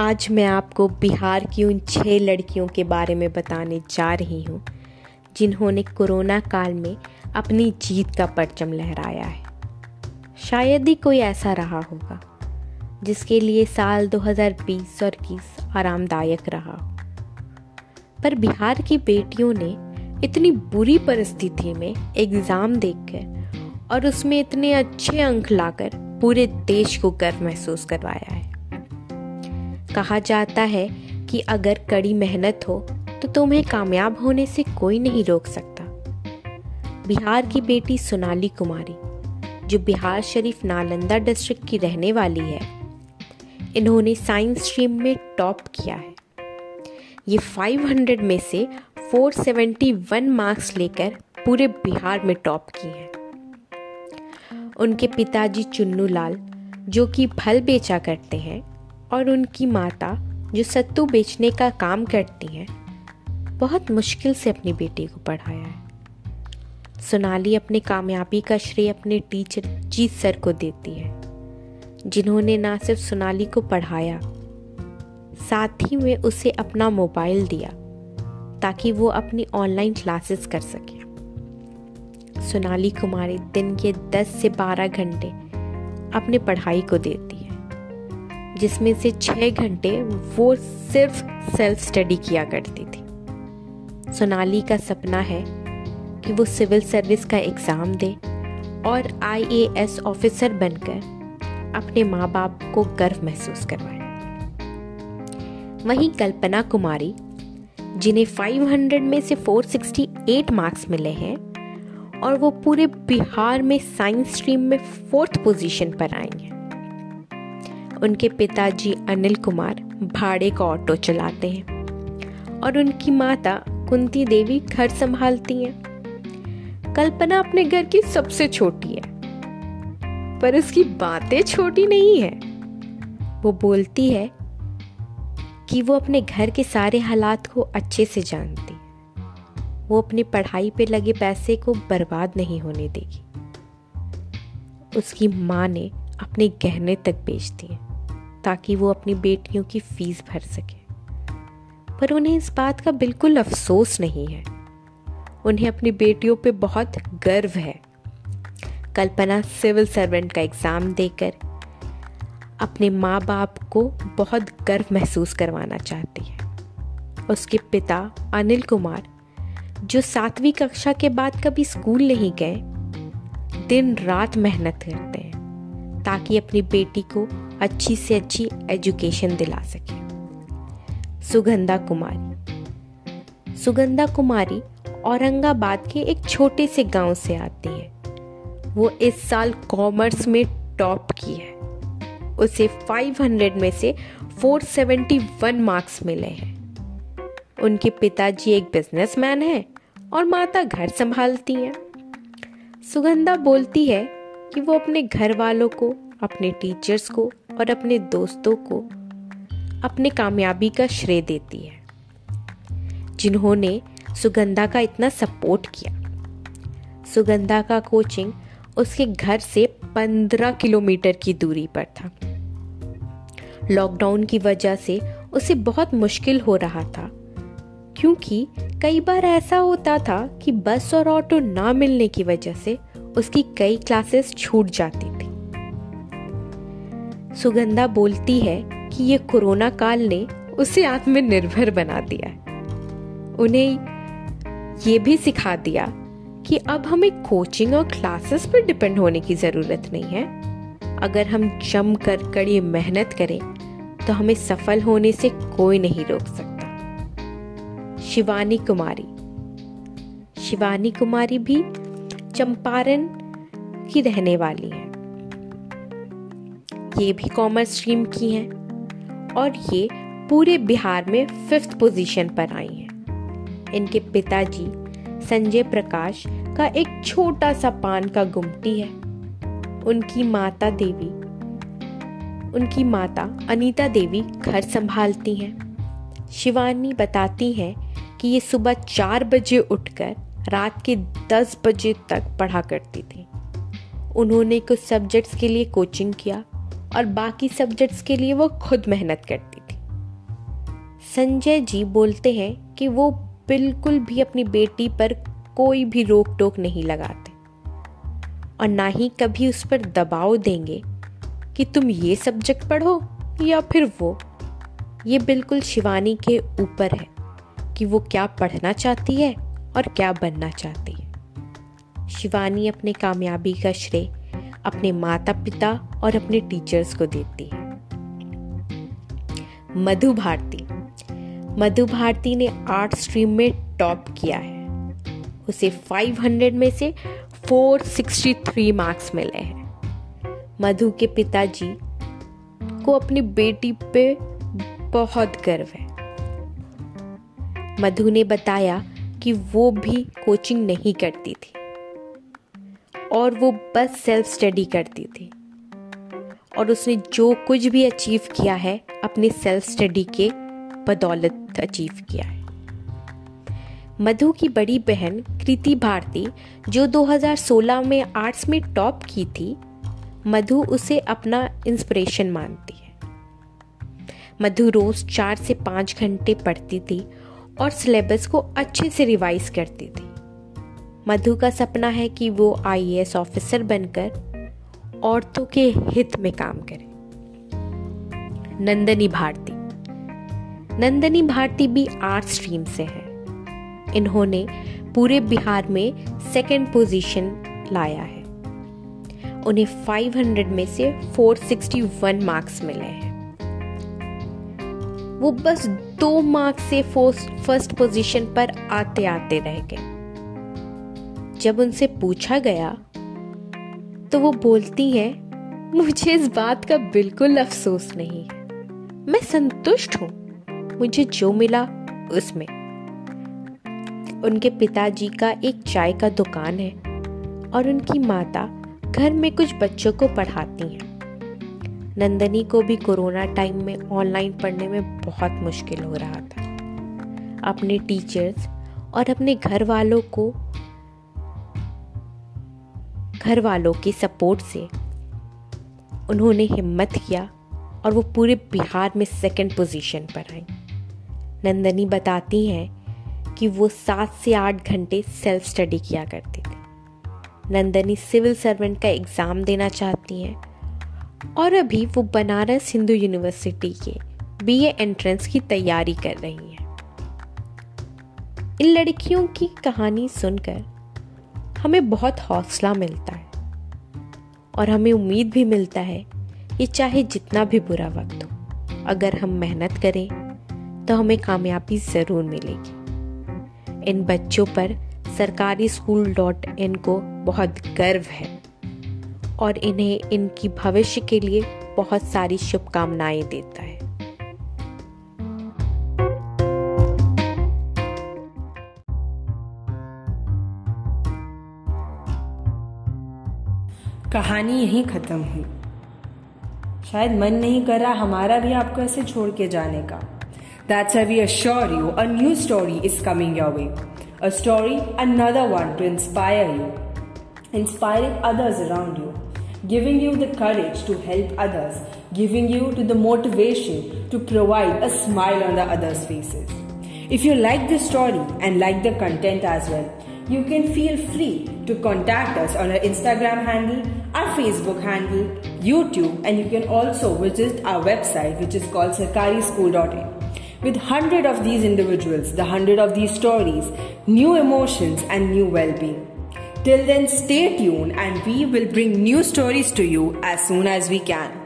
आज मैं आपको बिहार की उन छह लड़कियों के बारे में बताने जा रही हूँ, जिन्होंने कोरोना काल में अपनी जीत का परचम लहराया है। शायद ही कोई ऐसा रहा होगा, जिसके लिए साल 2020 और 21 आरामदायक रहा हो। पर बिहार की बेटियों ने इतनी बुरी परिस्थिति में एग्ज़ाम देकर और उसमें इतने अच्छे अंक लाकर पूरे देश को गर्व महसूस करवाया है। कहा जाता है कि अगर कड़ी मेहनत हो तो तुम्हें कामयाब होने से कोई नहीं रोक सकता। बिहार की बेटी सोनाली कुमारी, जो बिहार शरीफ नालंदा डिस्ट्रिक्ट की रहने वाली है, इन्होंने साइंस स्ट्रीम में टॉप किया है। ये 500 में से 471 मार्क्स लेकर पूरे बिहार में टॉप की हैं। उनके पिताजी चुन्नू लाल जो कि फल बेचा करते हैं और उनकी माता, जो सत्तू बेचने का काम करती हैं, बहुत मुश्किल से अपनी बेटी को पढ़ाया है। सोनाली अपने कामयाबी का श्रेय अपने टीचर जीत सर को देती है, जिन्होंने ना सिर्फ़ सोनाली को पढ़ाया, साथ ही में उसे अपना मोबाइल दिया, ताकि वो अपनी ऑनलाइन क्लासेस कर सके। सोनाली कुमारी दिन के 10 से 12 घंटे अपने पढ़ाई को देती जिसमें से 6 घंटे वो सिर्फ़ सेल्फ स्टडी किया करती थी। सोनाली का सपना है कि वो सिविल सर्विस का एग्ज़ाम दे और आईएएस ऑफिसर बनकर अपने माँ बाप को गर्व महसूस करवाए। वहीं कल्पना कुमारी, जिन्हें 500 में से 468 मार्क्स मिले हैं और वो पूरे बिहार में साइंस स्ट्रीम में फोर्थ पोजीशन पर आई हैं उनके पिताजी अनिल कुमार भाड़े का ऑटो चलाते हैं और उनकी माता कुंती देवी घर संभालती हैं। कल्पना अपने घर की सबसे छोटी है, पर उसकी बातें छोटी नहीं है। वो बोलती है कि वो अपने घर के सारे हालात को अच्छे से जानती। वो अपनी पढ़ाई पे लगे पैसे को बर्बाद नहीं होने देगी। उसकी माँ ने अपने गहने तक बेच दिए। ताकि वो अपनी बेटियों की फ़ीस भर सके। पर उन्हें इस बात का बिल्कुल अफसोस नहीं है। उन्हें अपनी बेटियों पे बहुत गर्व है। कल्पना सिविल सर्वेंट का एग्ज़ाम देकर अपने माँ बाप को बहुत गर्व महसूस करवाना चाहती है। उसके पिता अनिल कुमार, जो सातवीं कक्षा के बाद कभी स्कूल नहीं गए दिन रात मेहनत करते हैं, ताकि अपनी बेटी को अच्छी से अच्छी एजुकेशन दिला सके। सुगंधा कुमारी। सुगंधा कुमारी औरंगाबाद के एक छोटे से गाँव से आती है। वो इस साल कॉमर्स में टॉप की है। उसे 500 में से 471 मार्क्स मिले हैं। उनके पिताजी एक बिजनेसमैन है और माता घर संभालती हैं। सुगंधा बोलती है कि वो अपने घर वालों को अपने टीचर्स को और अपने दोस्तों को अपने कामयाबी का श्रेय देती है। जिन्होंने सुगंधा का इतना सपोर्ट किया। सुगंधा का कोचिंग उसके घर से पंद्रह किलोमीटर की दूरी पर था। लॉकडाउन की वजह से उसे बहुत मुश्किल हो रहा था, क्योंकि कई बार ऐसा होता था कि बस और ऑटो ना मिलने की वजह से उसकी कई क्लासेस छूट जाती सुगंधा बोलती है कि ये कोरोना काल ने उसे आत्मनिर्भर बना दिया उन्हें ये भी सिखा दिया कि अब हमें कोचिंग और क्लासेस पर डिपेंड होने की ज़रूरत नहीं है। अगर हम जम कर कड़ी मेहनत करें तो हमें सफल होने से कोई नहीं रोक सकता। शिवानी कुमारी। शिवानी कुमारी भी चंपारण की रहने वाली है। ये भी कॉमर्स स्ट्रीम की हैं और ये पूरे बिहार में फिफ्थ पोजीशन पर आई हैं। इनके पिताजी संजय प्रकाश का एक छोटा सा पान का गुमटी है। उनकी माता देवी, उनकी माता अनीता देवी घर संभालती हैं। शिवानी बताती हैं कि ये सुबह चार बजे उठकर रात के दस बजे तक पढ़ा करती थी। उन्होंने कुछ सब्जेक्ट्स के लिए कोचिंग किया। और बाकी सब्जेक्ट्स के लिए वो खुद मेहनत करती थी। संजय जी बोलते हैं कि वो बिल्कुल भी अपनी बेटी पर कोई भी रोक टोक नहीं लगाते और ना ही कभी उस पर दबाव देंगे कि तुम ये सब्जेक्ट पढ़ो या फिर वो। ये बिल्कुल शिवानी के ऊपर है कि वो क्या पढ़ना चाहती है और क्या बनना चाहती है। शिवानी अपने कामयाबी का श्रेय अपने माता पिता और अपने टीचर्स को देती है। मधु भारती। मधु भारती ने आर्ट स्ट्रीम में टॉप किया है। उसे 500 में से 463 मार्क्स मिले हैं। मधु के पिताजी को अपनी बेटी पे बहुत गर्व है। मधु ने बताया कि वो भी कोचिंग नहीं करती थी। और वो बस सेल्फ स्टडी करती थी। और उसने जो कुछ भी अचीव किया है, अपनी सेल्फ स्टडी के बदौलत अचीव किया है। मधु की बड़ी बहन कृति भारती, जो 2016 में आर्ट्स में टॉप की थी, मधु उसे अपना इंस्पिरेशन मानती है। मधु रोज चार से पाँच घंटे पढ़ती थी और सिलेबस को अच्छे से रिवाइज करती थी। मधु का सपना है कि वो आईएएस ऑफिसर बनकर औरतों के हित में काम करे। नंदनी भारती। नंदनी भारती भी आर्ट स्ट्रीम से है। इन्होंने पूरे बिहार में सेकंड पोजीशन लाया है। उन्हें 500 में से 461 मार्क्स मिले हैं। वो बस दो मार्क्स से फ़र्स्ट पोजीशन पर आते आते रह गए। जब उनसे पूछा गया तो वो बोलती है, मुझे इस बात का बिल्कुल अफसोस नहीं। है मैं संतुष्ट हूँ। मुझे जो मिला, उसमें। उनके पिताजी का एक चाय का दुकान है और उनकी माता घर में कुछ बच्चों को पढ़ाती हैं। नंदनी को भी कोरोना टाइम में ऑनलाइन पढ़ने में बहुत मुश्किल हो रहा था। अपने टीचर्स और अपने घर वालों को घर वालों की सपोर्ट से। उन्होंने हिम्मत किया और वो पूरे बिहार में सेकंड पोजीशन पर आई। नंदनी बताती हैं कि वो सात से आठ घंटे सेल्फ स्टडी किया करती थी। नंदनी सिविल सर्वेंट का एग्ज़ाम देना चाहती हैं और अभी वो बनारस हिंदू यूनिवर्सिटी के बीए एंट्रेंस की तैयारी कर रही हैं। इन लड़कियों की कहानी सुनकर हमें बहुत हौसला मिलता है और हमें उम्मीद भी मिलता है कि चाहे जितना भी बुरा वक्त हो, अगर हम मेहनत करें तो हमें कामयाबी ज़रूर मिलेगी। इन बच्चों पर सरकारी स्कूल डॉट इन को बहुत गर्व है और इन्हें इनकी भविष्य के लिए बहुत सारी शुभकामनाएँ देता है। कहानी यहीं ख़त्म हुई। शायद मन नहीं कर रहा हमारा भी आपको ऐसे छोड़ के जाने का। That's I we assure you a new story is coming your way a story another one to inspire you inspiring others around you giving you the courage to help others giving you to the motivation to provide a smile on the others faces if you like the story and like the content as well you can feel free to contact us on our Instagram handle, our Facebook handle, YouTube, and you can also visit our website, which is called sarkarischool.in. With hundred of these individuals, the hundred of these stories, new emotions, and new well-being. Till then, stay tuned and we will bring new stories to you as soon as we can.